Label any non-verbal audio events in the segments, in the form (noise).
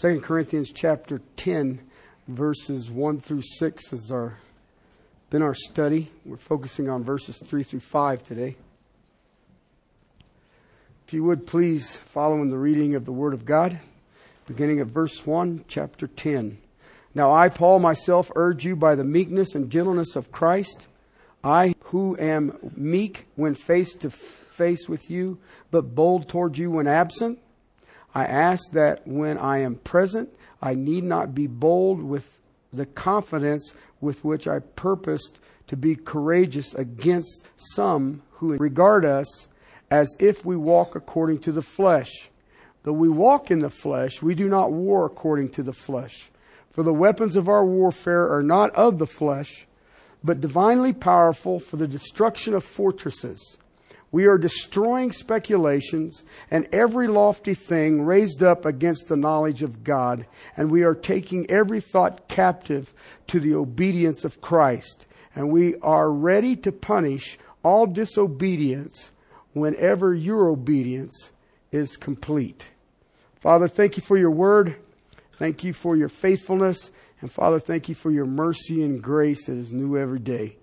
2 Corinthians chapter 10, verses 1 through 6 has our, been our study. We're focusing on verses 3 through 5 today. If you would please follow in the reading of the Word of God, beginning at verse 1, chapter 10. Now I, Paul, myself urge you by the meekness and gentleness of Christ, I who am meek when face to face with you, but bold toward you when absent, I ask that when I am present, I need not be bold with the confidence with which I purposed to be courageous against some who regard us as if we walk according to the flesh. Though we walk in the flesh, we do not war according to the flesh. For the weapons of our warfare are not of the flesh, but divinely powerful for the destruction of fortresses. We are destroying speculations and every lofty thing raised up against the knowledge of God, and we are taking every thought captive to the obedience of Christ. And we are ready to punish all disobedience whenever your obedience is complete. Father, thank you for your word. Thank you for your faithfulness. And Father, thank you for your mercy and grace that is new every day.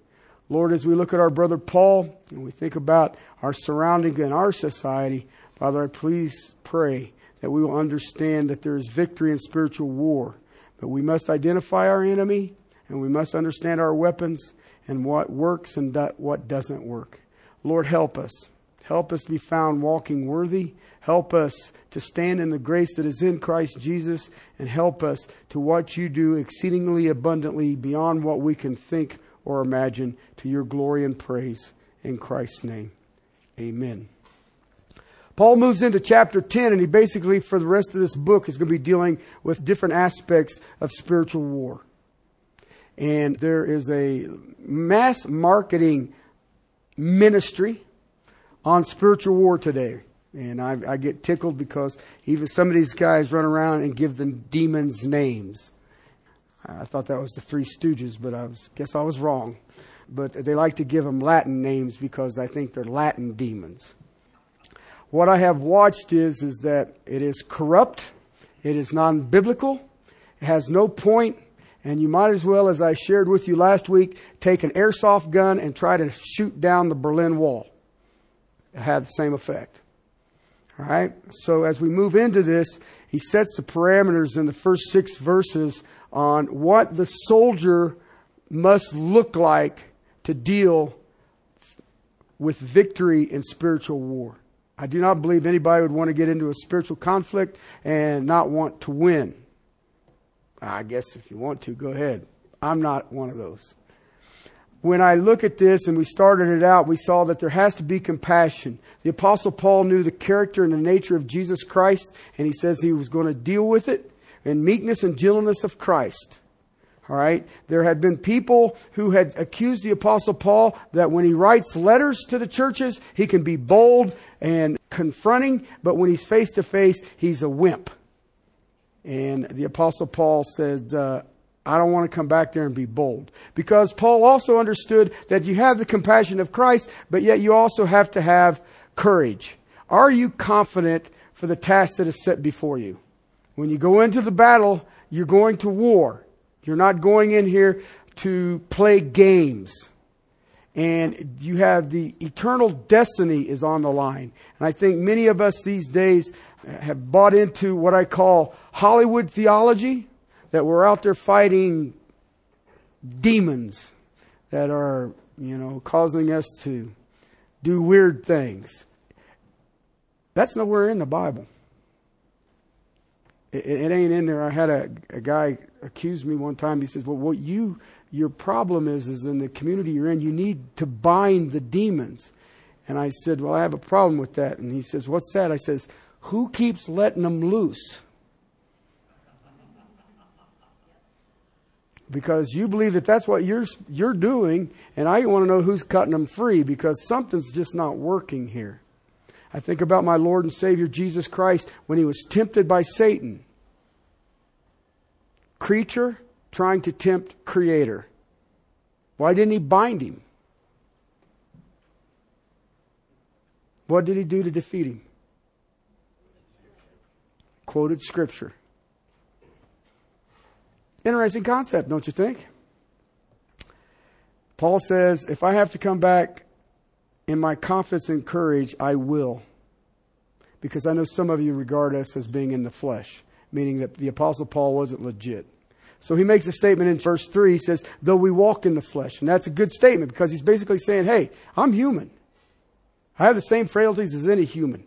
Lord, as we look at our brother Paul and we think about our surroundings and our society, Father, I please pray that we will understand that there is victory in spiritual war. But we must identify our enemy and we must understand our weapons and what works and what doesn't work. Lord, help us. Help us be found walking worthy. Help us to stand in the grace that is in Christ Jesus and help us to what you do exceedingly abundantly beyond what we can think or imagine to your glory and praise in Christ's name. Amen. Paul moves into chapter 10, and he basically, for the rest of this book, is going to be dealing with different aspects of spiritual war. And there is a mass marketing ministry on spiritual war today. And I, I, get tickled because even some of these guys run around and give them demons names. I thought that was the Three Stooges, but I was, guess I was wrong. But they like to give them Latin names because I think they're Latin demons. What I have watched is, is that it is corrupt, it is non biblical, it has no point, and you might as well, as I shared with you last week, take an airsoft gun and try to shoot down the Berlin Wall. It had the same effect. All right? So as we move into this, he sets the parameters in the first six verses on what the soldier must look like to deal with victory in spiritual war. I do not believe anybody would want to get into a spiritual conflict and not want to win. I guess if you want to, go ahead. I'm not one of those. When I look at this and we started it out, we saw that there has to be compassion. The apostle Paul knew the character and the nature of Jesus Christ and he says he was going to deal with it and meekness and gentleness of Christ. All right. There had been people who had accused the apostle Paul that when he writes letters to the churches, he can be bold and confronting, but when he's face to face, he's a wimp. And the apostle Paul said, uh, I don't want to come back there and be bold. Because Paul also understood that you have the compassion of Christ, but yet you also have to have courage. Are you confident for the task that is set before you? When you go into the battle, you're going to war. You're not going in here to play games. And you have the eternal destiny is on the line. And I think many of us these days have bought into what I call Hollywood theology, that we're out there fighting demons that are, you know, causing us to do weird things. That's nowhere in the Bible. It, it, ain't in there. I had a, a guy accuse me one time. He says, "Well, what you your problem is is in the community you're in. You need to bind the demons." And I said, "Well, I have a problem with that." And he says, "What's that?" I says, "Who keeps letting them loose?" Because you believe that that's what you're you're doing, and I want to know who's cutting them free because something's just not working here. I think about my Lord and Savior Jesus Christ when he was tempted by Satan. Creature trying to tempt creator. Why didn't he bind him? What did he do to defeat him? Quoted scripture. Interesting concept, don't you think? Paul says, if I have to come back in my confidence and courage, I will. Because I know some of you regard us as being in the flesh, meaning that the Apostle Paul wasn't legit. So he makes a statement in verse 3. He says, though we walk in the flesh. And that's a good statement because he's basically saying, hey, I'm human. I have the same frailties as any human.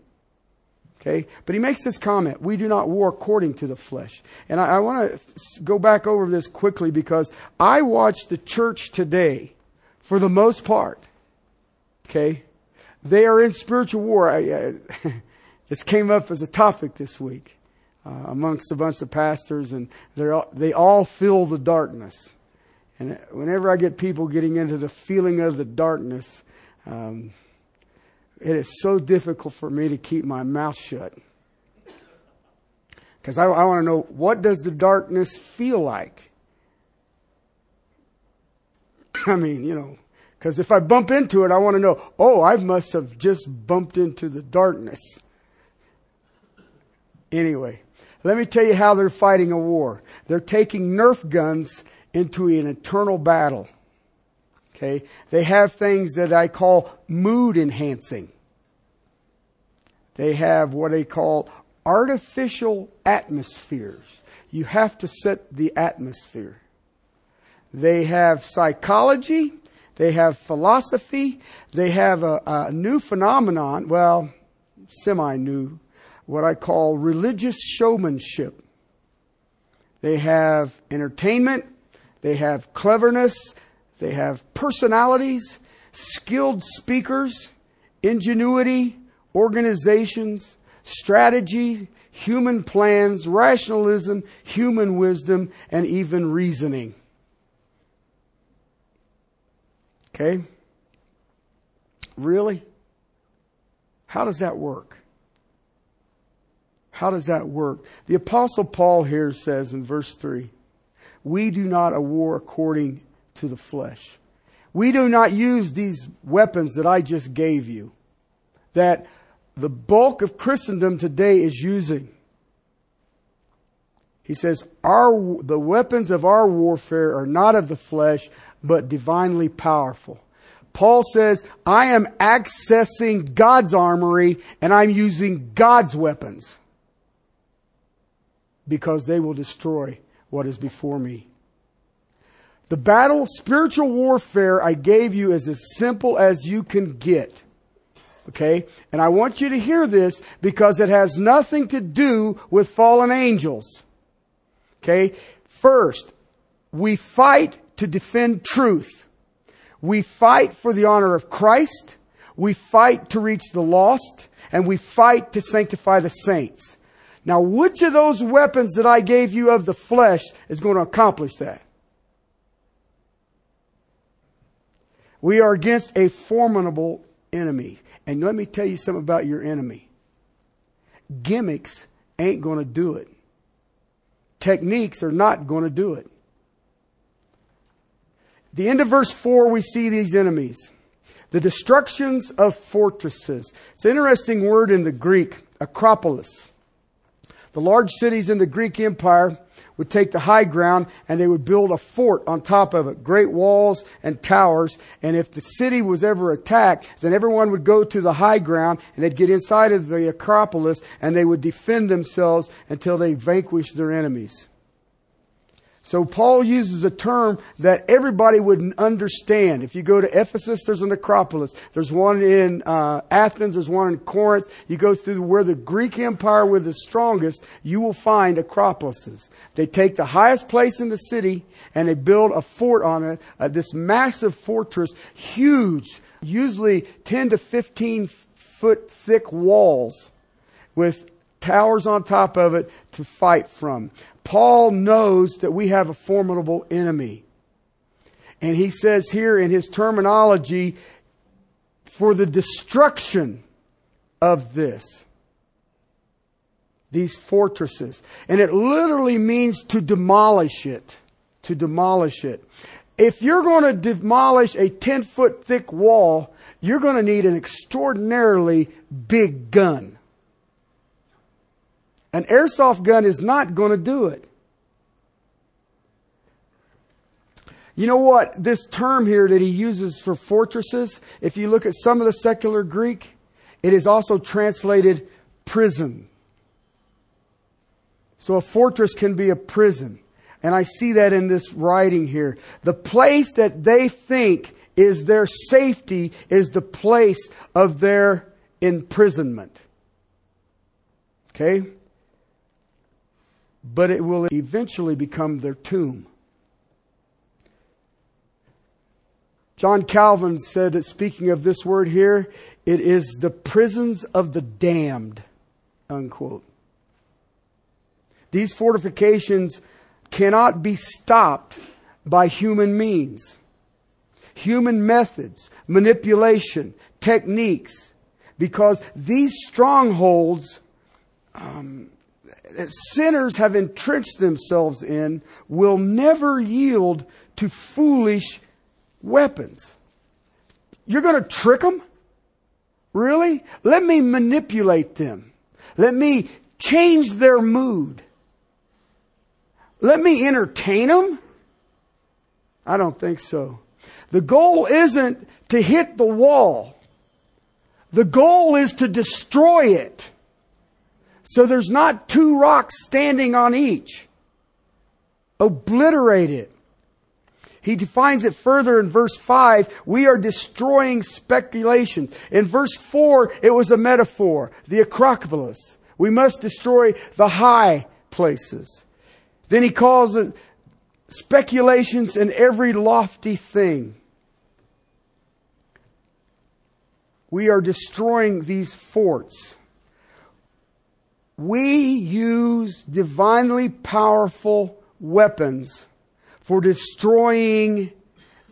Okay? But he makes this comment we do not war according to the flesh. And I, I want to go back over this quickly because I watch the church today, for the most part, okay? They are in spiritual war. I, I, (laughs) this came up as a topic this week uh, amongst a bunch of pastors, and all, they all feel the darkness. And whenever I get people getting into the feeling of the darkness, um, it is so difficult for me to keep my mouth shut. Because I, I want to know what does the darkness feel like? (laughs) I mean, you know, because if I bump into it, I want to know, oh, I must have just bumped into the darkness. Anyway, let me tell you how they're fighting a war. They're taking Nerf guns into an eternal battle. Okay? They have things that I call mood enhancing. They have what they call artificial atmospheres. You have to set the atmosphere. They have psychology. They have philosophy. They have a, a new phenomenon, well, semi new, what I call religious showmanship. They have entertainment, they have cleverness, they have personalities, skilled speakers, ingenuity, organizations, strategy, human plans, rationalism, human wisdom, and even reasoning. Okay? Really? How does that work? How does that work? The apostle Paul here says in verse 3, we do not a war according to the flesh. We do not use these weapons that I just gave you, that the bulk of Christendom today is using. He says, our, the weapons of our warfare are not of the flesh, but divinely powerful. Paul says, I am accessing God's armory and I'm using God's weapons because they will destroy what is before me. The battle, spiritual warfare I gave you is as simple as you can get. Okay? And I want you to hear this because it has nothing to do with fallen angels. Okay? First, we fight to defend truth. We fight for the honor of Christ. We fight to reach the lost. And we fight to sanctify the saints. Now, which of those weapons that I gave you of the flesh is going to accomplish that? We are against a formidable enemy. And let me tell you something about your enemy. Gimmicks ain't going to do it. Techniques are not going to do it. The end of verse 4, we see these enemies. The destructions of fortresses. It's an interesting word in the Greek, acropolis. The large cities in the Greek Empire would take the high ground and they would build a fort on top of it, great walls and towers. And if the city was ever attacked, then everyone would go to the high ground and they'd get inside of the Acropolis and they would defend themselves until they vanquished their enemies. So Paul uses a term that everybody would understand. If you go to Ephesus, there's an Acropolis. There's one in uh, Athens. There's one in Corinth. You go through where the Greek Empire was the strongest, you will find Acropolises. They take the highest place in the city and they build a fort on it. Uh, this massive fortress, huge, usually 10 to 15 foot thick walls with towers on top of it to fight from. Paul knows that we have a formidable enemy. And he says here in his terminology, for the destruction of this, these fortresses. And it literally means to demolish it. To demolish it. If you're going to demolish a 10 foot thick wall, you're going to need an extraordinarily big gun. An airsoft gun is not going to do it. You know what? This term here that he uses for fortresses, if you look at some of the secular Greek, it is also translated prison. So a fortress can be a prison. And I see that in this writing here. The place that they think is their safety is the place of their imprisonment. Okay? But it will eventually become their tomb. John Calvin said that speaking of this word here, it is the prisons of the damned, unquote. These fortifications cannot be stopped by human means, human methods, manipulation, techniques, because these strongholds um, sinners have entrenched themselves in will never yield to foolish weapons. You're going to trick them? Really? Let me manipulate them. Let me change their mood. Let me entertain them? I don't think so. The goal isn't to hit the wall. The goal is to destroy it. So there's not two rocks standing on each. Obliterate it. He defines it further in verse 5. We are destroying speculations. In verse 4, it was a metaphor. The Acropolis. We must destroy the high places. Then he calls it speculations in every lofty thing. We are destroying these forts. We use divinely powerful weapons for destroying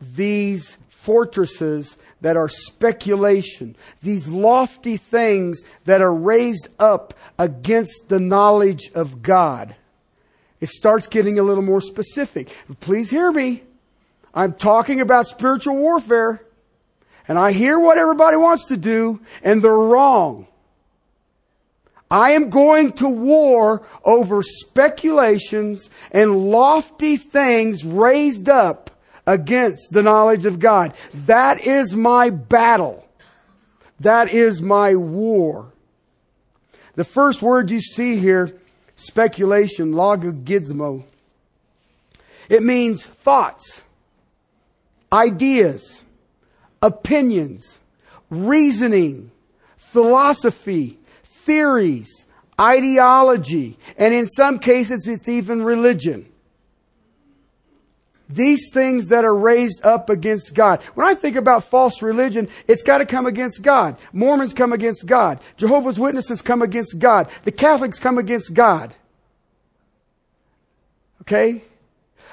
these fortresses that are speculation, these lofty things that are raised up against the knowledge of God. It starts getting a little more specific. Please hear me. I'm talking about spiritual warfare. And I hear what everybody wants to do, and they're wrong. I am going to war over speculations and lofty things raised up against the knowledge of God. That is my battle. That is my war. The first word you see here, speculation, logizmo. It means thoughts, ideas, opinions, reasoning, philosophy, theories, ideology, and in some cases it's even religion. These things that are raised up against God. When I think about false religion, it's got to come against God. Mormons come against God. Jehovah's Witnesses come against God. The Catholics come against God. Okay?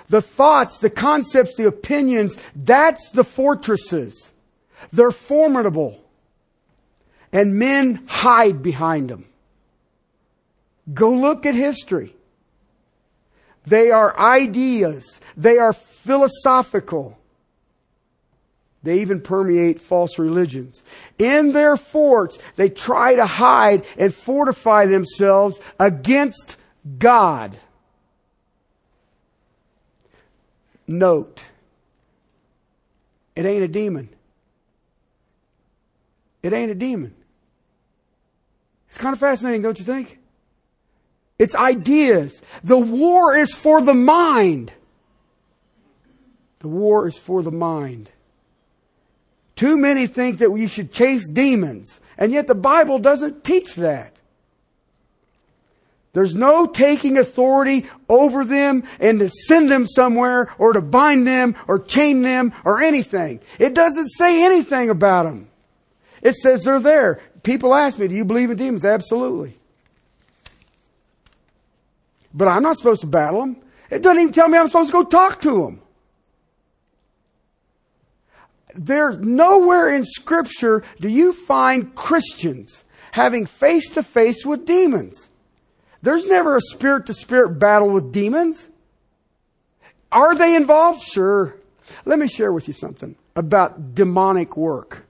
The thoughts, the concepts, the opinions, that's the fortresses. They're formidable and men hide behind them. Go look at history. They are ideas. They are philosophical. They even permeate false religions. In their forts, they try to hide and fortify themselves against God. Note, it ain't a demon. It ain't a demon. It's kind of fascinating, don't you think? It's ideas. The war is for the mind. The war is for the mind. Too many think that we should chase demons, and yet the Bible doesn't teach that. There's no taking authority over them and to send them somewhere or to bind them or chain them or anything. It doesn't say anything about them. It says they're there people ask me, do you believe in demons? Absolutely. But I'm not supposed to battle them. It doesn't even tell me I'm supposed to go talk to them. There's nowhere in scripture do you find Christians having face to face with demons. There's never a spirit to spirit battle with demons. Are they involved? Sure. Let me share with you something about demonic work.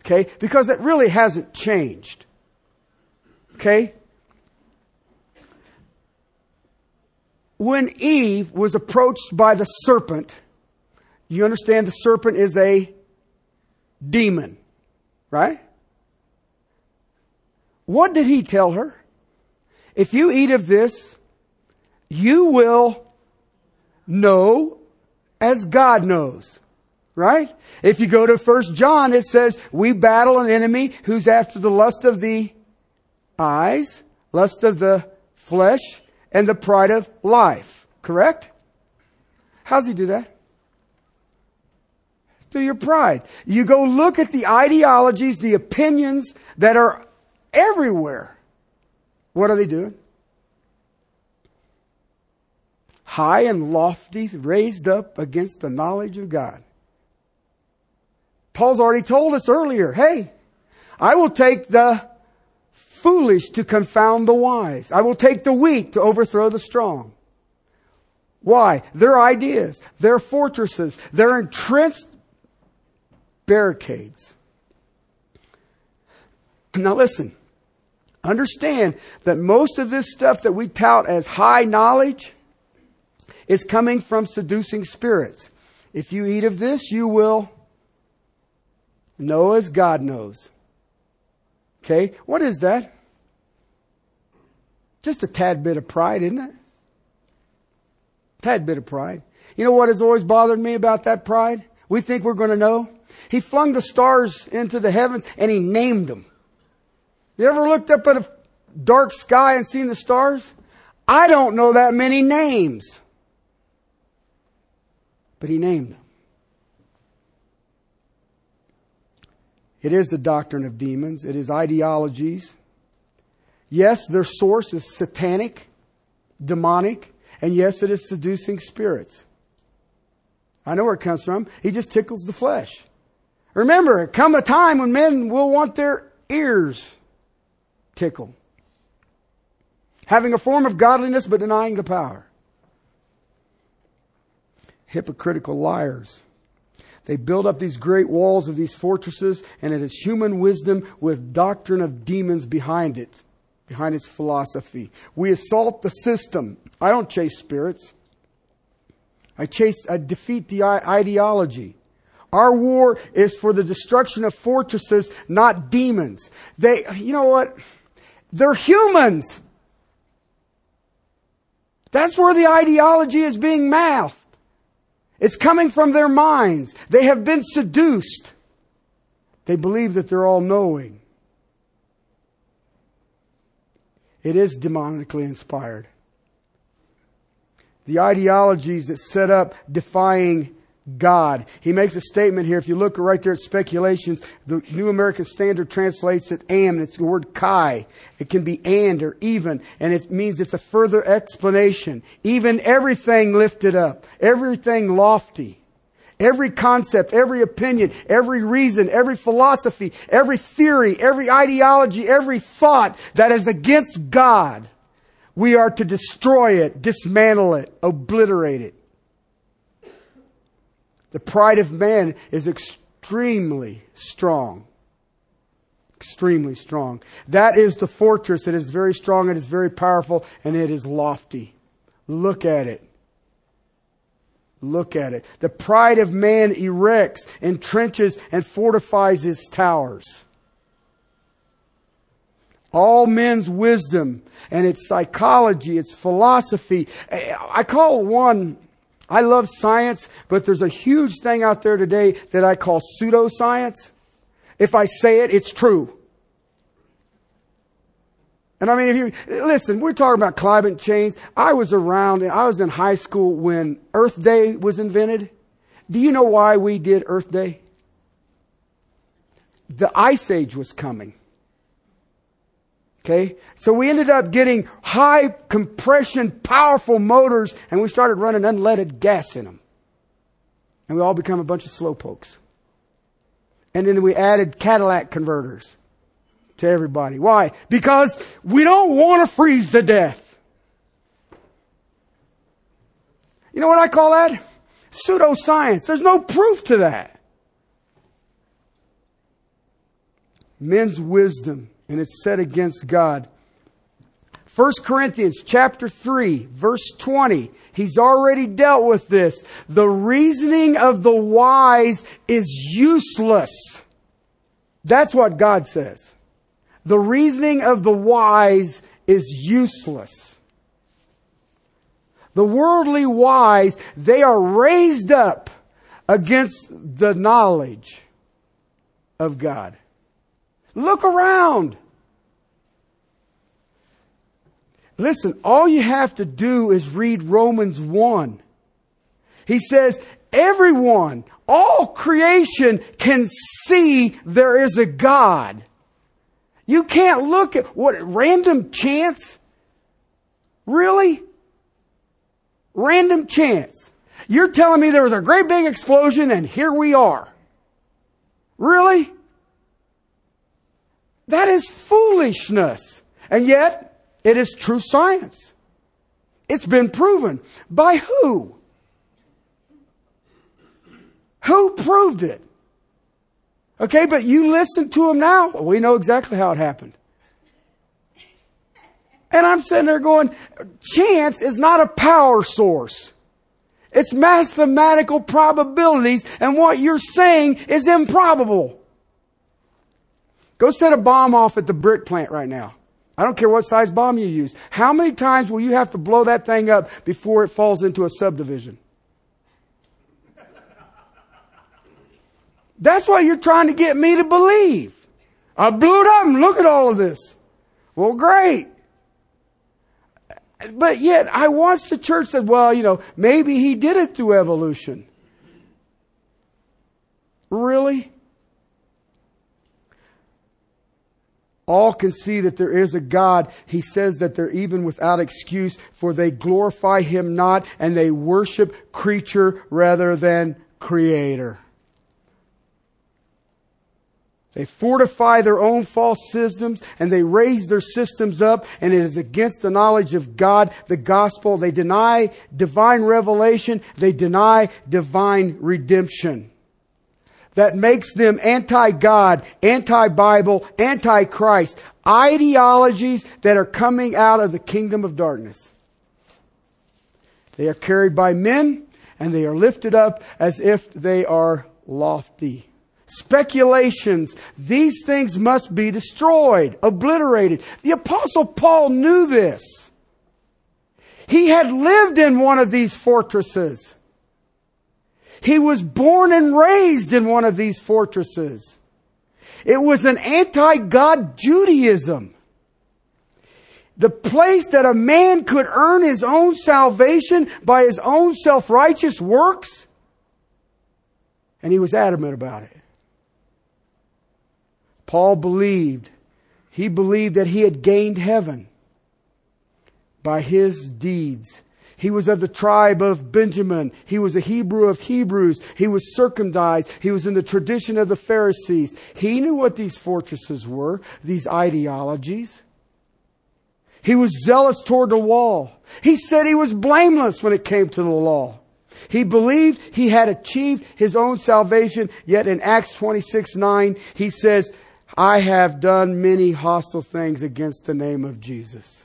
Okay? Because it really hasn't changed. Okay? When Eve was approached by the serpent, You understand the serpent is a demon, right? What did he tell her? If you eat of this, you will know as God knows. Right? If you go to 1 John, it says, we battle an enemy who's after the lust of the eyes, lust of the flesh, and the pride of life. Correct? How's he do that? Through your pride. You go look at the ideologies, the opinions that are everywhere. What are they doing? High and lofty, raised up against the knowledge of God. Paul's already told us earlier, hey, I will take the foolish to confound the wise. I will take the weak to overthrow the strong. Why? Their ideas, their fortresses, their entrenched barricades. Now listen, understand that most of this stuff that we tout as high knowledge is coming from seducing spirits. If you eat of this, you will Know as God knows. Okay? What is that? Just a tad bit of pride, isn't it? Tad bit of pride. You know what has always bothered me about that pride? We think we're going to know. He flung the stars into the heavens and he named them. You ever looked up at a dark sky and seen the stars? I don't know that many names. But he named them. It is the doctrine of demons. It is ideologies. Yes, their source is satanic, demonic, and yes, it is seducing spirits. I know where it comes from. He just tickles the flesh. Remember, come a time when men will want their ears tickled. Having a form of godliness but denying the power. Hypocritical liars. They build up these great walls of these fortresses, and it is human wisdom with doctrine of demons behind it, behind its philosophy. We assault the system. I don't chase spirits. I chase, I defeat the ideology. Our war is for the destruction of fortresses, not demons. They, you know what? They're humans. That's where the ideology is being mouthed. It's coming from their minds. They have been seduced. They believe that they're all knowing. It is demonically inspired. The ideologies that set up defying God. He makes a statement here. If you look right there at speculations, the New American Standard translates it am. And it's the word kai. It can be and or even, and it means it's a further explanation. Even everything lifted up, everything lofty, every concept, every opinion, every reason, every philosophy, every theory, every ideology, every thought that is against God. We are to destroy it, dismantle it, obliterate it. The pride of man is extremely strong. Extremely strong. That is the fortress. It is very strong, it is very powerful, and it is lofty. Look at it. Look at it. The pride of man erects, entrenches, and fortifies its towers. All men's wisdom and its psychology, its philosophy. I call one I love science, but there's a huge thing out there today that I call pseudoscience. If I say it, it's true. And I mean, if you, listen, we're talking about climate change. I was around, I was in high school when Earth Day was invented. Do you know why we did Earth Day? The Ice Age was coming. Okay? So we ended up getting high compression, powerful motors, and we started running unleaded gas in them. And we all become a bunch of slowpokes. And then we added Cadillac converters to everybody. Why? Because we don't want to freeze to death. You know what I call that? Pseudoscience. There's no proof to that. Men's wisdom and it's set against God 1 Corinthians chapter 3 verse 20. He's already dealt with this. The reasoning of the wise is useless. That's what God says. The reasoning of the wise is useless. The worldly wise, they are raised up against the knowledge of God. Look around. Listen, all you have to do is read Romans 1. He says, everyone, all creation can see there is a God. You can't look at what random chance? Really? Random chance. You're telling me there was a great big explosion and here we are. Really? That is foolishness. And yet, it is true science. It's been proven. By who? Who proved it? Okay, but you listen to them now. We know exactly how it happened. And I'm sitting there going, chance is not a power source. It's mathematical probabilities, and what you're saying is improbable. Go set a bomb off at the brick plant right now. I don't care what size bomb you use. How many times will you have to blow that thing up before it falls into a subdivision? That's what you're trying to get me to believe. I blew it up and look at all of this. Well, great. But yet, I watched the church said, well, you know, maybe he did it through evolution. Really? All can see that there is a God. He says that they're even without excuse, for they glorify him not, and they worship creature rather than creator. They fortify their own false systems and they raise their systems up and it is against the knowledge of God, the gospel. They deny divine revelation. They deny divine redemption. That makes them anti-God, anti-Bible, anti-Christ. Ideologies that are coming out of the kingdom of darkness. They are carried by men and they are lifted up as if they are lofty speculations. These things must be destroyed, obliterated. The apostle Paul knew this. He had lived in one of these fortresses. He was born and raised in one of these fortresses. It was an anti-God Judaism. The place that a man could earn his own salvation by his own self-righteous works. And he was adamant about it. Paul believed, he believed that he had gained heaven by his deeds. He was of the tribe of Benjamin. He was a Hebrew of Hebrews. He was circumcised. He was in the tradition of the Pharisees. He knew what these fortresses were, these ideologies. He was zealous toward the law. He said he was blameless when it came to the law. He believed he had achieved his own salvation, yet in Acts 26, 9, he says, I have done many hostile things against the name of Jesus.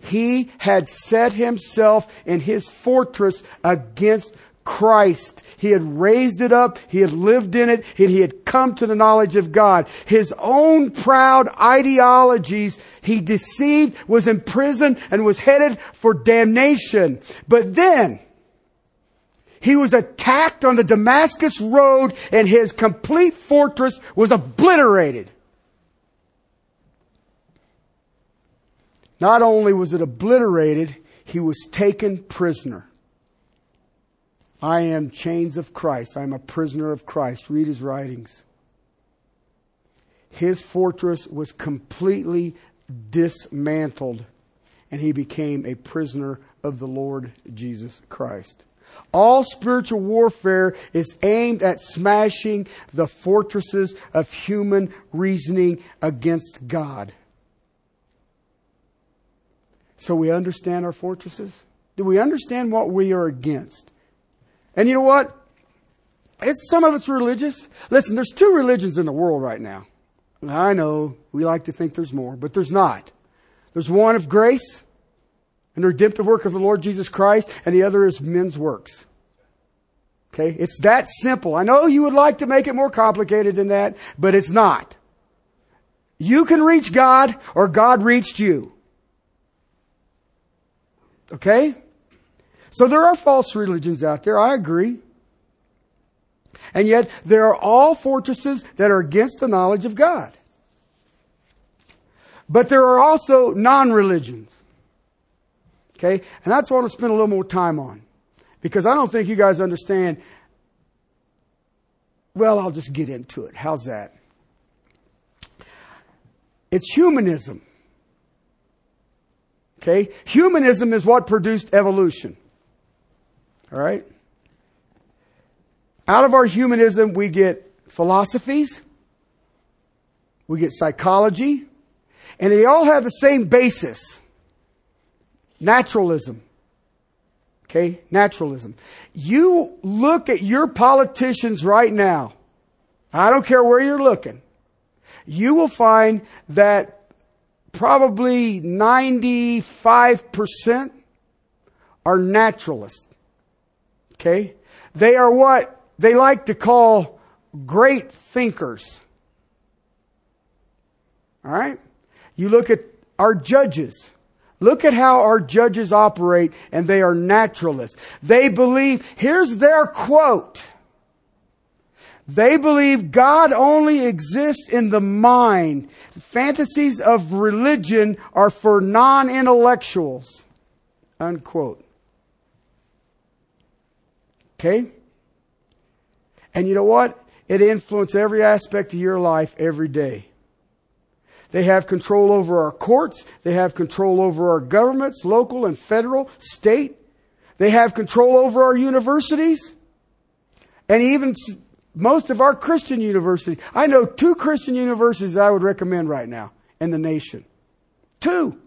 He had set himself in his fortress against Christ. He had raised it up. He had lived in it. He had come to the knowledge of God. His own proud ideologies he deceived, was imprisoned, and was headed for damnation. But then, he was attacked on the Damascus road and his complete fortress was obliterated. Not only was it obliterated, he was taken prisoner. I am chains of Christ. I am a prisoner of Christ. Read his writings. His fortress was completely dismantled and he became a prisoner of the Lord Jesus Christ. All spiritual warfare is aimed at smashing the fortresses of human reasoning against God. So we understand our fortresses? Do we understand what we are against? And you know what? It's some of it's religious. Listen, there's two religions in the world right now. I know we like to think there's more, but there's not. There's one of grace and the redemptive work of the Lord Jesus Christ, and the other is men's works. Okay? It's that simple. I know you would like to make it more complicated than that, but it's not. You can reach God or God reached you. Okay? So there are false religions out there, I agree. And yet there are all fortresses that are against the knowledge of God. But there are also non-religions. Okay? And that's what I want to spend a little more time on. Because I don't think you guys understand. Well, I'll just get into it. How's that? It's humanism. Okay? Humanism is what produced evolution. All right? Out of our humanism, we get philosophies, we get psychology, and they all have the same basis naturalism. Okay? Naturalism. You look at your politicians right now. I don't care where you're looking. You will find that probably 95% are naturalists. Okay? They are what they like to call great thinkers. All right? You look at our judges. Look at how our judges operate and they are naturalists. They believe, here's their quote. They believe God only exists in the mind. Fantasies of religion are for non-intellectuals. Unquote. Okay? And you know what? It influences every aspect of your life every day. They have control over our courts. They have control over our governments, local and federal, state. They have control over our universities. And even most of our Christian universities. I know two Christian universities I would recommend right now in the nation. Two.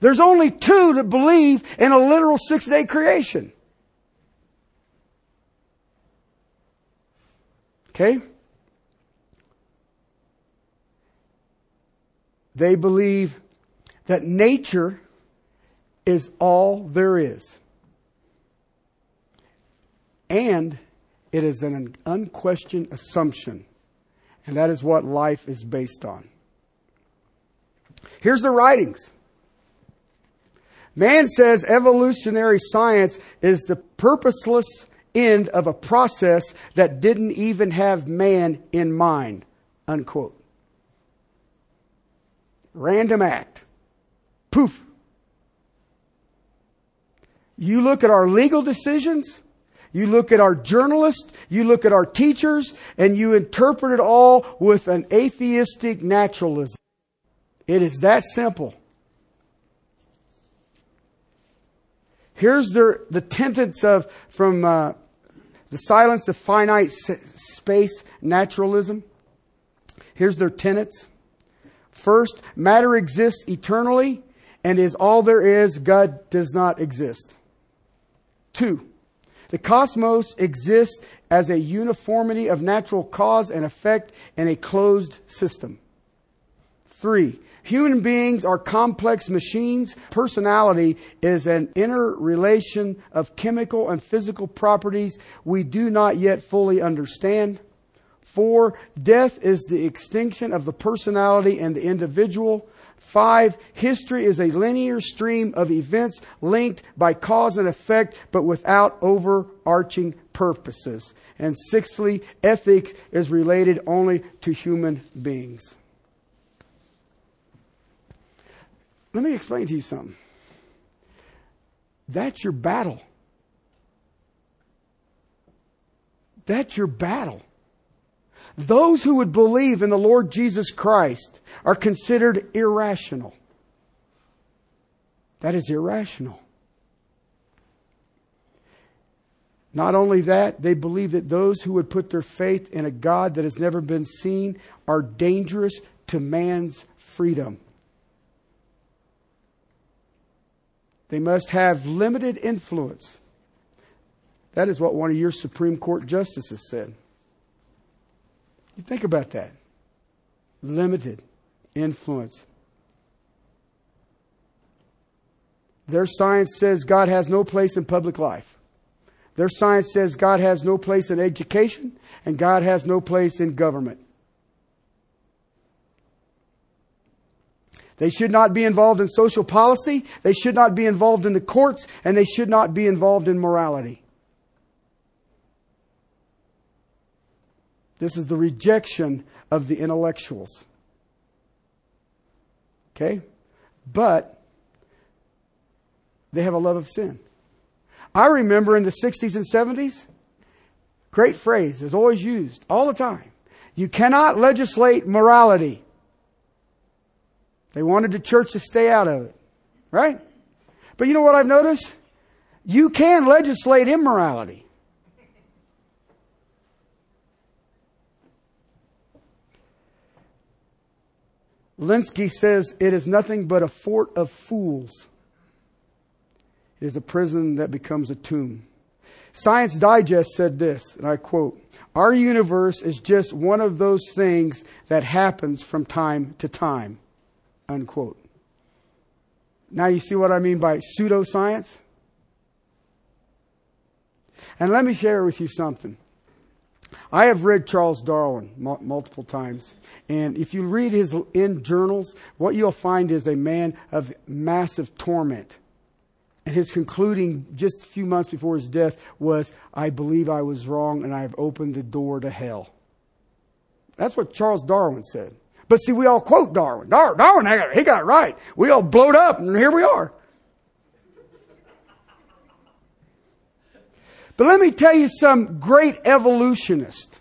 There's only two that believe in a literal six day creation. Okay? They believe that nature is all there is. And it is an unquestioned assumption. And that is what life is based on. Here's the writings. Man says evolutionary science is the purposeless end of a process that didn't even have man in mind. Unquote. Random act. Poof. You look at our legal decisions, you look at our journalists, you look at our teachers, and you interpret it all with an atheistic naturalism. It is that simple. Here's the, the tenets of, from uh, the silence of finite space naturalism. Here's their tenets. First, matter exists eternally and is all there is. God does not exist. Two, the cosmos exists as a uniformity of natural cause and effect in a closed system. Three, human beings are complex machines. Personality is an interrelation of chemical and physical properties we do not yet fully understand. Four, death is the extinction of the personality and the individual. Five, history is a linear stream of events linked by cause and effect, but without overarching purposes. And sixthly, ethics is related only to human beings. Let me explain to you something. That's your battle. That's your battle. Those who would believe in the Lord Jesus Christ are considered irrational. That is irrational. Not only that, they believe that those who would put their faith in a God that has never been seen are dangerous to man's freedom. They must have limited influence. That is what one of your Supreme Court justices said. Think about that. Limited influence. Their science says God has no place in public life. Their science says God has no place in education and God has no place in government. They should not be involved in social policy. They should not be involved in the courts and they should not be involved in morality. This is the rejection of the intellectuals. Okay? But they have a love of sin. I remember in the 60s and 70s, great phrase is always used all the time. You cannot legislate morality. They wanted the church to stay out of it, right? But you know what I've noticed? You can legislate immorality. Lenski says it is nothing but a fort of fools. It is a prison that becomes a tomb. Science Digest said this, and I quote, Our universe is just one of those things that happens from time to time. Unquote. Now you see what I mean by pseudoscience? And let me share with you something. I have read Charles Darwin multiple times. And if you read his in journals, what you'll find is a man of massive torment. And his concluding just a few months before his death was, I believe I was wrong and I have opened the door to hell. That's what Charles Darwin said. But see, we all quote Darwin. Darwin, he got it right. We all blowed up and here we are. But let me tell you some great evolutionist.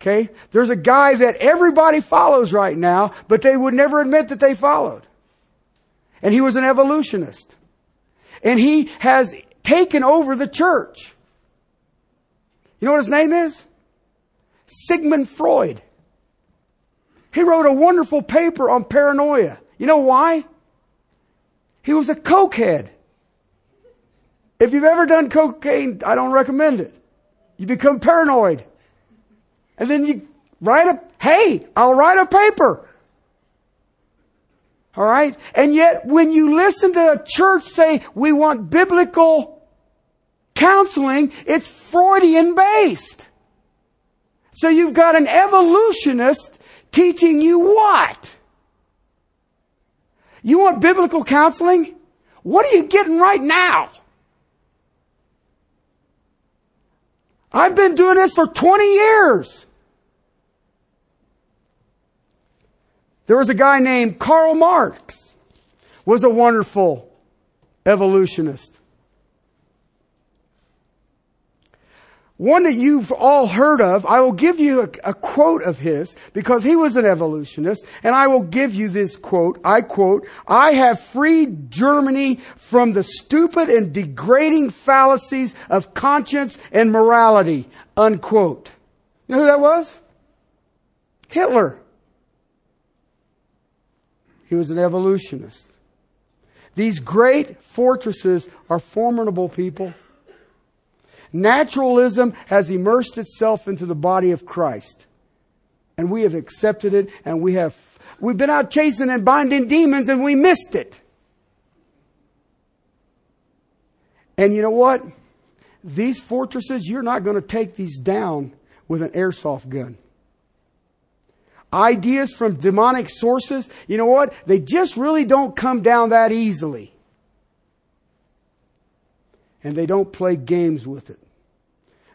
Okay? There's a guy that everybody follows right now, but they would never admit that they followed. And he was an evolutionist. And he has taken over the church. You know what his name is? Sigmund Freud. He wrote a wonderful paper on paranoia. You know why? He was a cokehead. If you've ever done cocaine, I don't recommend it. You become paranoid. And then you write a, hey, I'll write a paper. All right? And yet, when you listen to a church say, we want biblical counseling, it's Freudian based. So you've got an evolutionist teaching you what? You want biblical counseling? What are you getting right now? I've been doing this for 20 years. There was a guy named Karl Marx, was a wonderful evolutionist. One that you've all heard of, I will give you a, a, quote of his because he was an evolutionist and I will give you this quote. I quote, I have freed Germany from the stupid and degrading fallacies of conscience and morality. Unquote. You know who that was? Hitler. He was an evolutionist. These great fortresses are formidable people. Naturalism has immersed itself into the body of Christ. And we have accepted it and we have, we've been out chasing and binding demons and we missed it. And you know what? These fortresses, you're not going to take these down with an airsoft gun. Ideas from demonic sources, you know what? They just really don't come down that easily and they don't play games with it.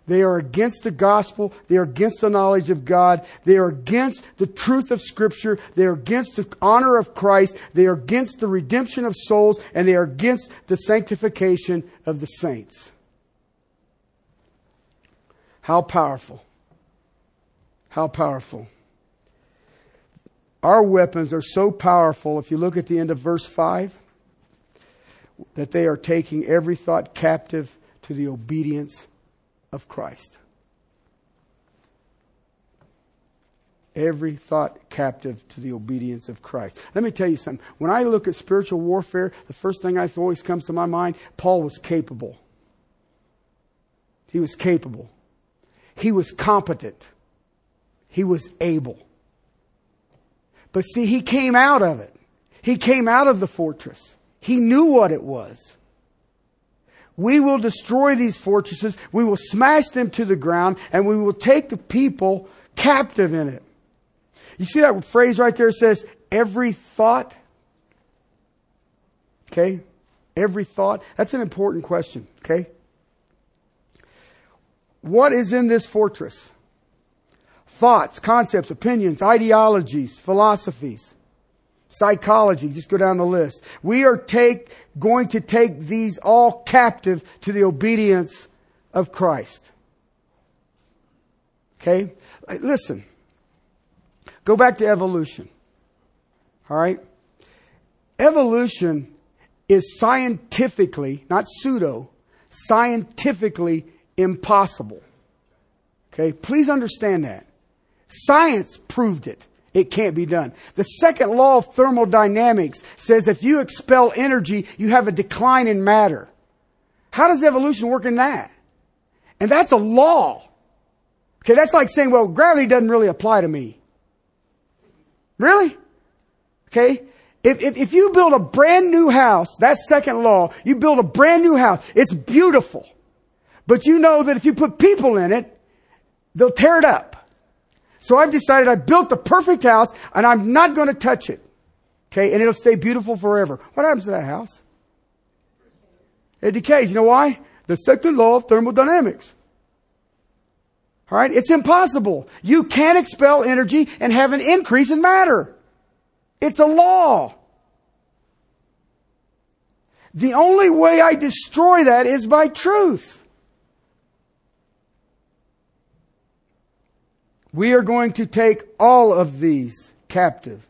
They are against the gospel. They are against the knowledge of God. They are against the truth of Scripture. They are against the honor of Christ. They are against the redemption of souls. And they are against the sanctification of the saints. How powerful. How powerful. Our weapons are so powerful, if you look at the end of verse 5 that they are taking every thought captive to the obedience of Christ. Every thought captive to the obedience of Christ. Let me tell you something. When I look at spiritual warfare, the first thing I always comes to my mind, Paul was capable. He was capable. He was competent. He was able. But see, he came out of it. He came out of the fortress. He knew what it was. We will destroy these fortresses. We will smash them to the ground and we will take the people captive in it. You see that phrase right there says, every thought? Okay? Every thought? That's an important question. Okay? What is in this fortress? Thoughts, concepts, opinions, ideologies, philosophies, psychology, just go down the list. We are take, going to take these all captive to the obedience of Christ. Okay? Listen. Go back to evolution. All right? Evolution is scientifically, not pseudo, scientifically impossible. Okay? Please understand that. Science proved it. It can't be done. The second law of thermodynamics says if you expel energy, you have a decline in matter. How does evolution work in that? And that's a law. Okay, that's like saying, well, gravity doesn't really apply to me. Really? Okay? If, if, if you build a brand new house, that's second law, you build a brand new house, it's beautiful. But you know that if you put people in it, they'll tear it up. So I've decided I built the perfect house and I'm not going to touch it. Okay, and it'll stay beautiful forever. What happens to that house? It decays. You know why? The second law of thermodynamics. All right? It's impossible. You can't expel energy and have an increase in matter. It's a law. The only way I destroy that is by truth. We are going to take all of these captive.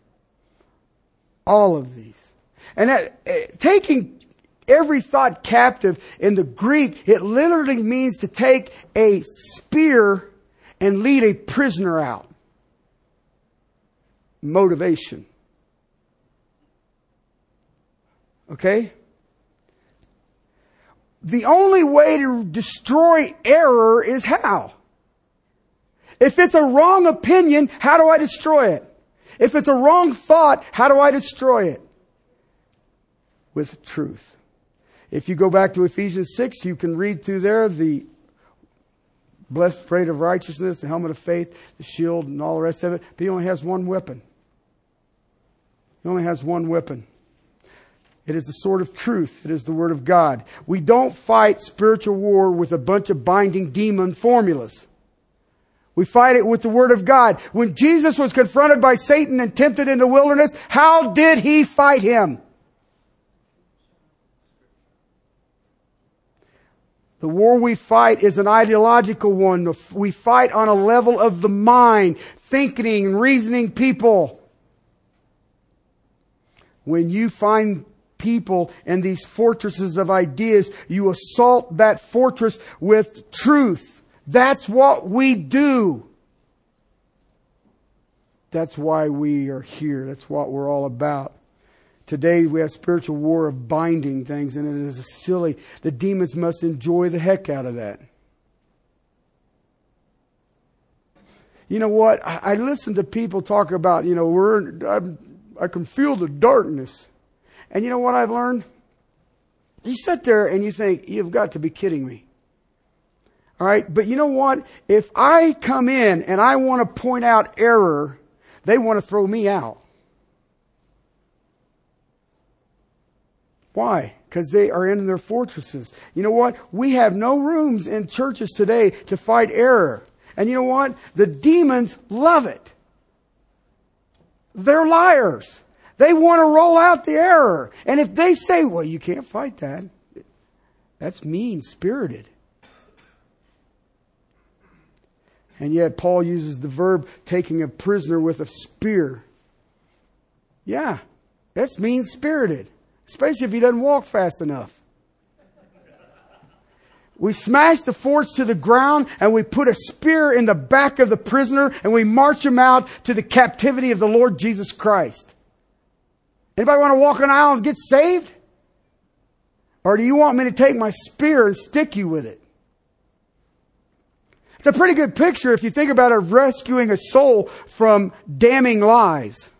All of these. And that, uh, taking every thought captive in the Greek, it literally means to take a spear and lead a prisoner out. Motivation. Okay? The only way to destroy error is how? If it's a wrong opinion, how do I destroy it? If it's a wrong thought, how do I destroy it? With truth. If you go back to Ephesians 6, you can read through there the blessed parade of righteousness, the helmet of faith, the shield, and all the rest of it. But he only has one weapon. He only has one weapon. It is the sword of truth. It is the word of God. We don't fight spiritual war with a bunch of binding demon formulas. We fight it with the word of God. When Jesus was confronted by Satan and tempted in the wilderness, how did he fight him? The war we fight is an ideological one. We fight on a level of the mind, thinking and reasoning people. When you find people in these fortresses of ideas, you assault that fortress with truth. That's what we do. That's why we are here. That's what we're all about. Today we have spiritual war of binding things, and it is silly. The demons must enjoy the heck out of that. You know what? I, I listen to people talk about, you know, we're, I'm, I can feel the darkness. And you know what I've learned? You sit there and you think, you've got to be kidding me. All right. But you know what? If I come in and I want to point out error, they want to throw me out. Why? Because they are in their fortresses. You know what? We have no rooms in churches today to fight error. And you know what? The demons love it. They're liars. They want to roll out the error. And if they say, well, you can't fight that, that's mean spirited. And yet, Paul uses the verb taking a prisoner with a spear. Yeah, that's mean spirited especially if he doesn't walk fast enough. We smash the forts to the ground and we put a spear in the back of the prisoner and we march him out to the captivity of the Lord Jesus Christ. Anybody want to walk on aisle and get saved? Or do you want me to take my spear and stick you with it? It's a pretty good picture if you think about it rescuing a soul from damning lies.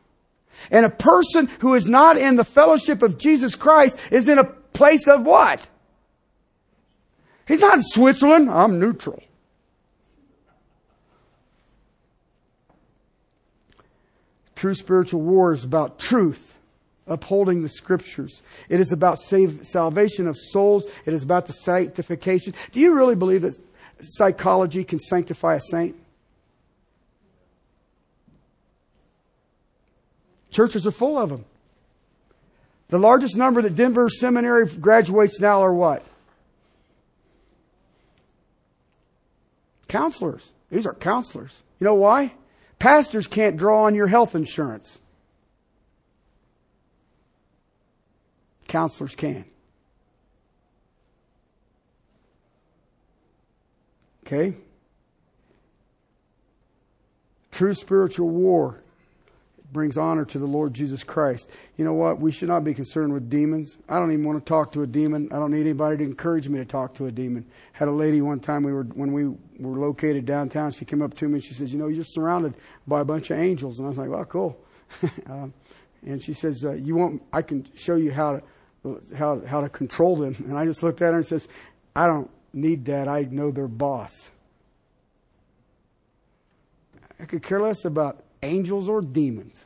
And a person who is not in the fellowship of Jesus Christ is in a place of what? He's not in Switzerland. I'm neutral. True spiritual war is about truth, upholding the scriptures. It is about save, salvation of souls. It is about the sanctification. Do you really believe that psychology can sanctify a saint? Churches are full of them. The largest number that Denver Seminary graduates now are what? Counselors. These are counselors. You know why? Pastors can't draw on your health insurance. Counselors can. Okay? True spiritual war brings honor to the Lord Jesus Christ. You know what? We should not be concerned with demons. I don't even want to talk to a demon. I don't need anybody to encourage me to talk to a demon. Had a lady one time we were when we were located downtown. She came up to me and she says, "You know, you're surrounded by a bunch of angels." And I was like, "Well, cool." (laughs) um, and she says, uh, "You want? I can show you how to how how to control them." And I just looked at her and says, "I don't need that. I know their boss." I could care less about angels or demons.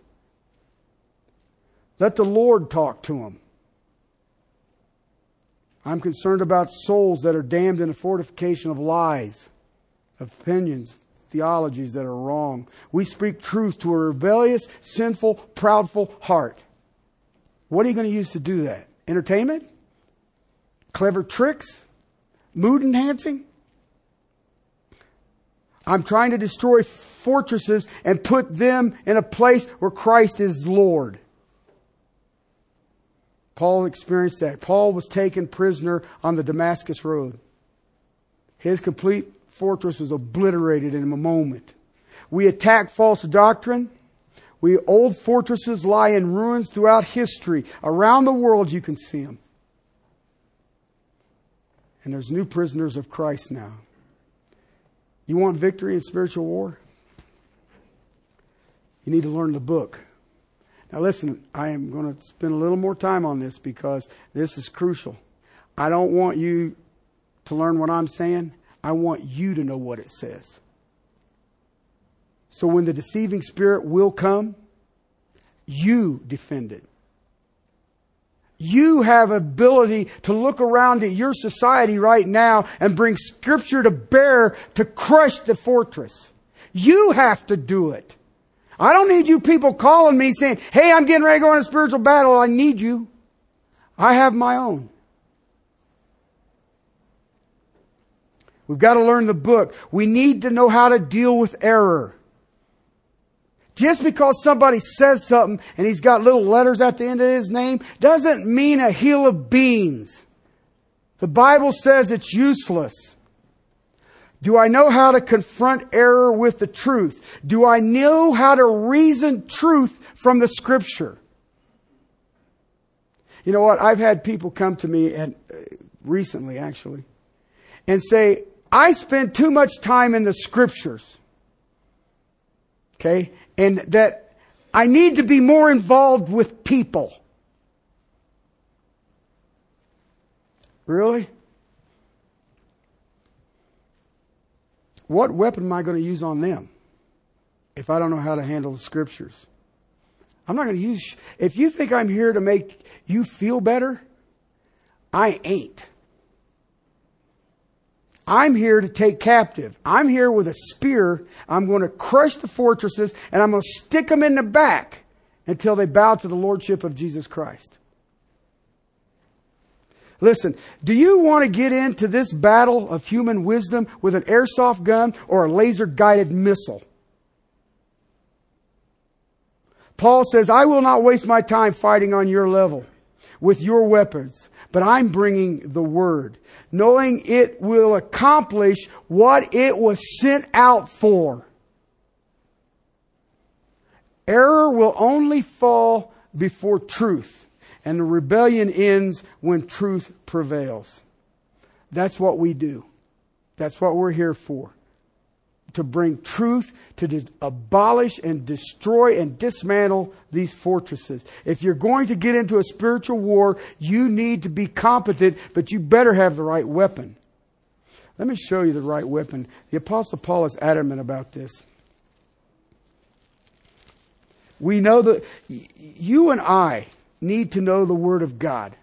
Let the Lord talk to them. I'm concerned about souls that are damned in a fortification of lies, opinions, theologies that are wrong. We speak truth to a rebellious, sinful, proudful heart. What are you going to use to do that? Entertainment? Clever tricks? Mood enhancing? I'm trying to destroy fortresses and put them in a place where Christ is Lord. Paul experienced that. Paul was taken prisoner on the Damascus Road. His complete fortress was obliterated in a moment. We attack false doctrine. We old fortresses lie in ruins throughout history. Around the world you can see them. And there's new prisoners of Christ now. You want victory in spiritual war? You need to learn the book. Now, listen, I am going to spend a little more time on this because this is crucial. I don't want you to learn what I'm saying, I want you to know what it says. So, when the deceiving spirit will come, you defend it. You have ability to look around at your society right now and bring scripture to bear to crush the fortress. You have to do it. I don't need you people calling me saying, hey, I'm getting ready to go on a spiritual battle. I need you. I have my own. We've got to learn the book. We need to know how to deal with error. Just because somebody says something and he's got little letters at the end of his name doesn't mean a hill of beans. The Bible says it's useless. Do I know how to confront error with the truth? Do I know how to reason truth from the scripture? You know what? I've had people come to me and uh, recently actually and say, I spend too much time in the scriptures. Okay? And that I need to be more involved with people. Really? What weapon am I going to use on them if I don't know how to handle the scriptures? I'm not going to use, if you think I'm here to make you feel better, I ain't. I'm here to take captive. I'm here with a spear. I'm going to crush the fortresses and I'm going to stick them in the back until they bow to the lordship of Jesus Christ. Listen, do you want to get into this battle of human wisdom with an airsoft gun or a laser guided missile? Paul says, I will not waste my time fighting on your level with your weapons, but I'm bringing the word, knowing it will accomplish what it was sent out for. Error will only fall before truth, and the rebellion ends when truth prevails. That's what we do. That's what we're here for. To bring truth, to dis- abolish and destroy and dismantle these fortresses. If you're going to get into a spiritual war, you need to be competent, but you better have the right weapon. Let me show you the right weapon. The Apostle Paul is adamant about this. We know that you and I need to know the Word of God.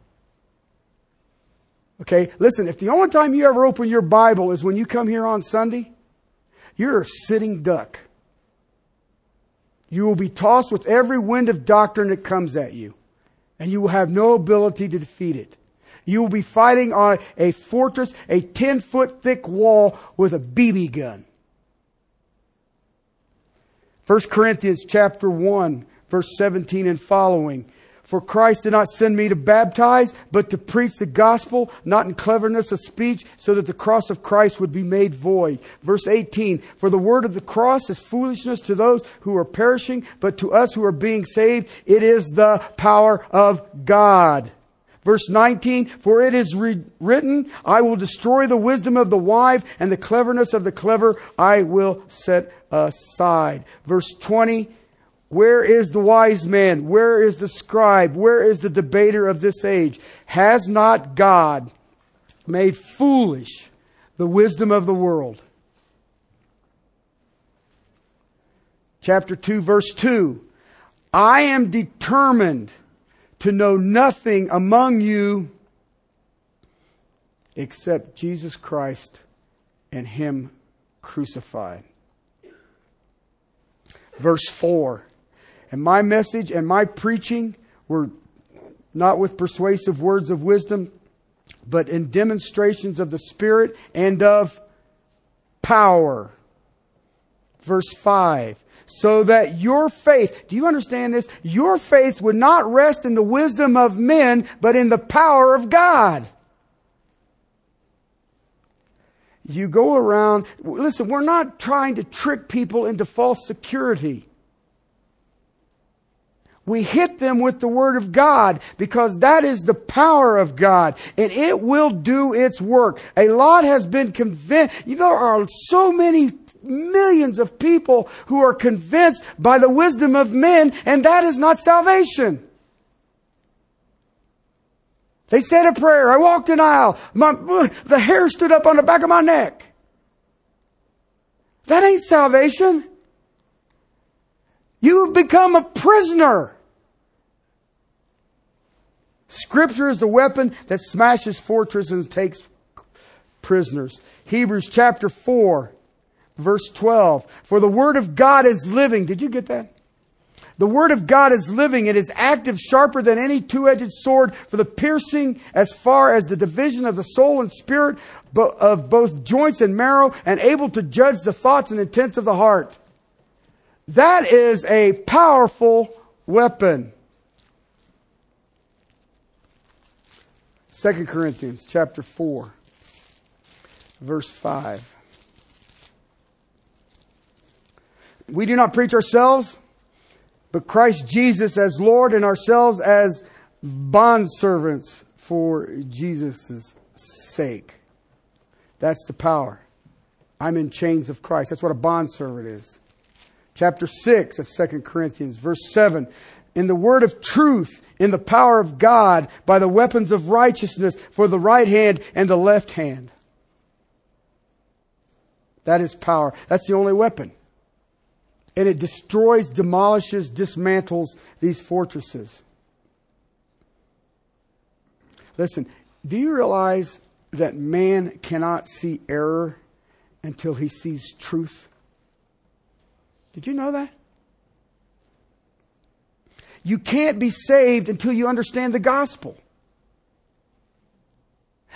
Okay, listen, if the only time you ever open your Bible is when you come here on Sunday, you're a sitting duck. You will be tossed with every wind of doctrine that comes at you, and you will have no ability to defeat it. You will be fighting on a fortress, a 10 foot thick wall with a BB gun. 1 Corinthians chapter 1, verse 17 and following. For Christ did not send me to baptize, but to preach the gospel, not in cleverness of speech, so that the cross of Christ would be made void. Verse 18, for the word of the cross is foolishness to those who are perishing, but to us who are being saved, it is the power of God. Verse 19, for it is re- written, I will destroy the wisdom of the wise and the cleverness of the clever I will set aside. Verse 20, where is the wise man? Where is the scribe? Where is the debater of this age? Has not God made foolish the wisdom of the world? Chapter 2, verse 2. I am determined to know nothing among you except Jesus Christ and Him crucified. Verse 4 and my message and my preaching were not with persuasive words of wisdom, but in demonstrations of the Spirit and of power. Verse 5. So that your faith, do you understand this? Your faith would not rest in the wisdom of men, but in the power of God. You go around, listen, we're not trying to trick people into false security. We hit them with the Word of God because that is the power of God and it will do its work. A lot has been convinced. You know, there are so many millions of people who are convinced by the wisdom of men and that is not salvation. They said a prayer. I walked an aisle. My, the hair stood up on the back of my neck. That ain't salvation. You've become a prisoner. Scripture is the weapon that smashes fortresses and takes prisoners. Hebrews chapter 4, verse 12. For the word of God is living. Did you get that? The word of God is living. It is active, sharper than any two-edged sword for the piercing as far as the division of the soul and spirit of both joints and marrow and able to judge the thoughts and intents of the heart. That is a powerful weapon. 2 Corinthians chapter 4 verse 5. We do not preach ourselves, but Christ Jesus as Lord and ourselves as bondservants for Jesus' sake. That's the power. I'm in chains of Christ. That's what a bondservant is. Chapter 6 of 2 Corinthians, verse 7 in the word of truth, in the power of God, by the weapons of righteousness for the right hand and the left hand. That is power. That's the only weapon. And it destroys, demolishes, dismantles these fortresses. Listen, do you realize that man cannot see error until he sees truth? Did you know that? You can't be saved until you understand the gospel.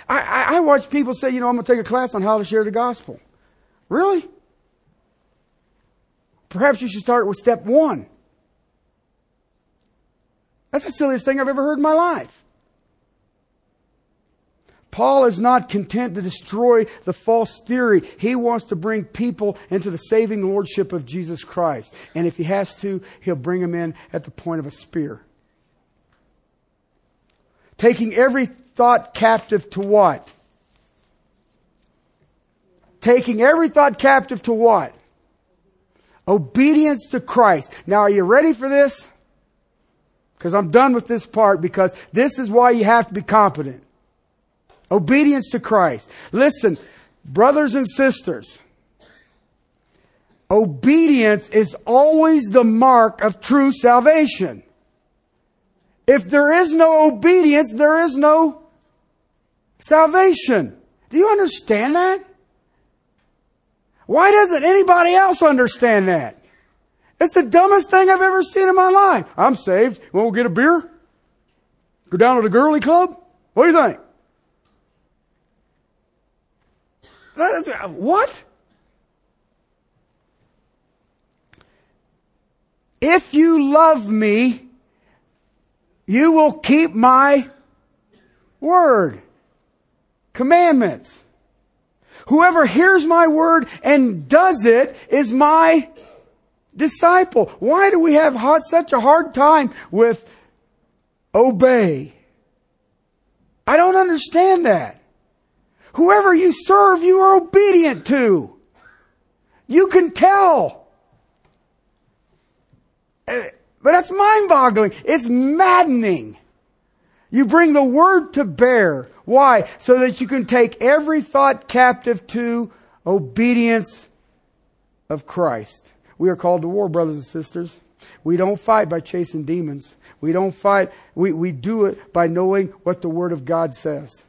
I, I, I watch people say, you know, I'm going to take a class on how to share the gospel. Really? Perhaps you should start with step one. That's the silliest thing I've ever heard in my life. Paul is not content to destroy the false theory. He wants to bring people into the saving lordship of Jesus Christ. And if he has to, he'll bring them in at the point of a spear. Taking every thought captive to what? Taking every thought captive to what? Obedience to Christ. Now, are you ready for this? Because I'm done with this part because this is why you have to be competent. Obedience to Christ. Listen, brothers and sisters, obedience is always the mark of true salvation. If there is no obedience, there is no salvation. Do you understand that? Why doesn't anybody else understand that? It's the dumbest thing I've ever seen in my life. I'm saved. Want to get a beer? Go down to the girly club? What do you think? What? If you love me, you will keep my word, commandments. Whoever hears my word and does it is my disciple. Why do we have such a hard time with obey? I don't understand that. Whoever you serve, you are obedient to. You can tell. Uh, but that's mind boggling. It's maddening. You bring the word to bear. Why? So that you can take every thought captive to obedience of Christ. We are called to war, brothers and sisters. We don't fight by chasing demons. We don't fight, we, we do it by knowing what the Word of God says.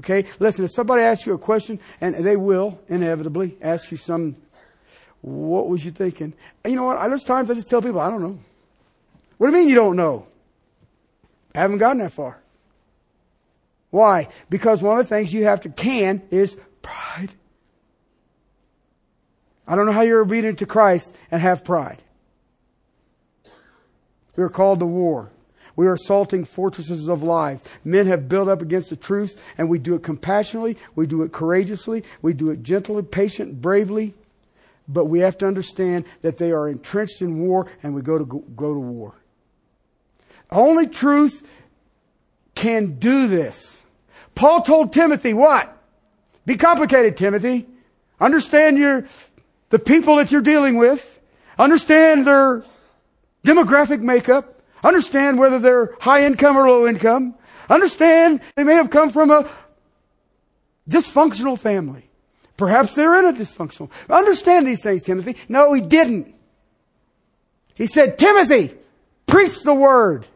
Okay? Listen, if somebody asks you a question, and they will inevitably ask you some, what was you thinking? And you know what? There's times I just tell people, I don't know. What do you mean you don't know? I haven't gotten that far. Why? Because one of the things you have to can is pride. I don't know how you're obedient to Christ and have pride. We are called to war. We are assaulting fortresses of lies. Men have built up against the truth, and we do it compassionately, we do it courageously, we do it gently, patient, bravely. But we have to understand that they are entrenched in war, and we go to go, go to war. Only truth can do this. Paul told Timothy what? Be complicated, Timothy. Understand your, the people that you're dealing with. Understand their demographic makeup. Understand whether they're high income or low income. Understand they may have come from a dysfunctional family. Perhaps they're in a dysfunctional. Understand these things, Timothy. No, he didn't. He said, Timothy, preach the word.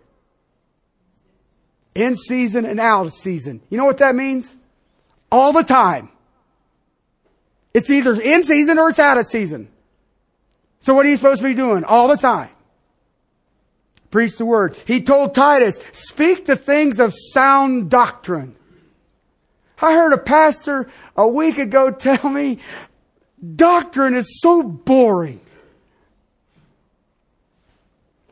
In season and out of season. You know what that means? All the time. It's either in season or it's out of season. So what are you supposed to be doing? All the time. Preach the word. He told Titus, speak the things of sound doctrine. I heard a pastor a week ago (laughs) tell me doctrine is so boring.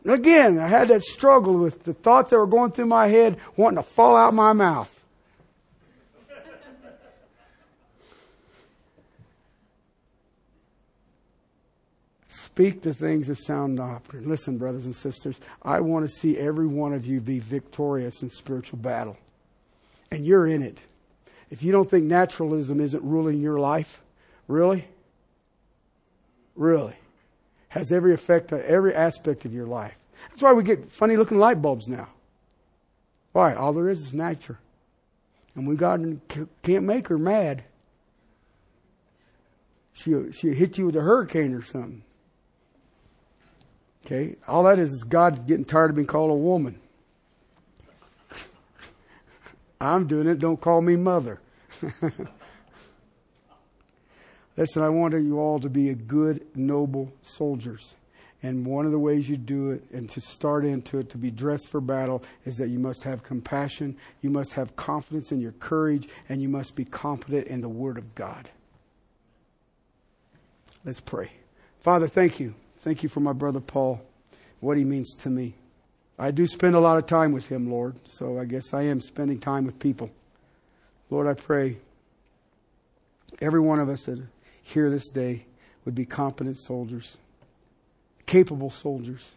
Again, I had that struggle with the thoughts that were going through my head wanting to fall out my mouth. Speak the things of sound doctrine. Listen, brothers and sisters, I want to see every one of you be victorious in spiritual battle. And you're in it. If you don't think naturalism isn't ruling your life, really? Really? has every effect on every aspect of your life. That's why we get funny looking light bulbs now. Why? All there is is nature. And we God can't make her mad. She'll, she'll hit you with a hurricane or something. Okay? All that is is God getting tired of being called a woman. I'm doing it. Don't call me mother. (laughs) Listen, I want you all to be good, noble soldiers. And one of the ways you do it and to start into it, to be dressed for battle, is that you must have compassion, you must have confidence in your courage, and you must be confident in the Word of God. Let's pray. Father, thank you. Thank you for my brother Paul, what he means to me. I do spend a lot of time with him, Lord, so I guess I am spending time with people. Lord, I pray every one of us that here this day would be competent soldiers, capable soldiers.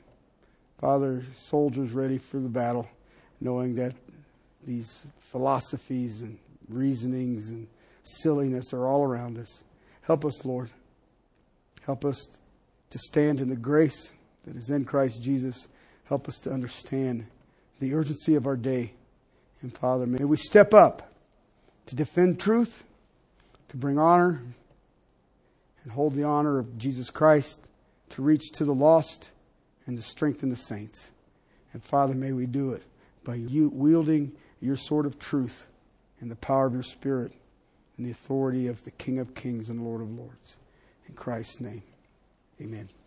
Father, soldiers ready for the battle, knowing that these philosophies and reasonings and silliness are all around us. Help us, Lord. Help us to stand in the grace that is in Christ Jesus. Help us to understand the urgency of our day. And Father, may we step up to defend truth, to bring honor, and hold the honor of Jesus Christ, to reach to the lost, and to strengthen the saints. And Father, may we do it by you wielding your sword of truth and the power of your Spirit and the authority of the King of Kings and Lord of Lords. In Christ's name, amen.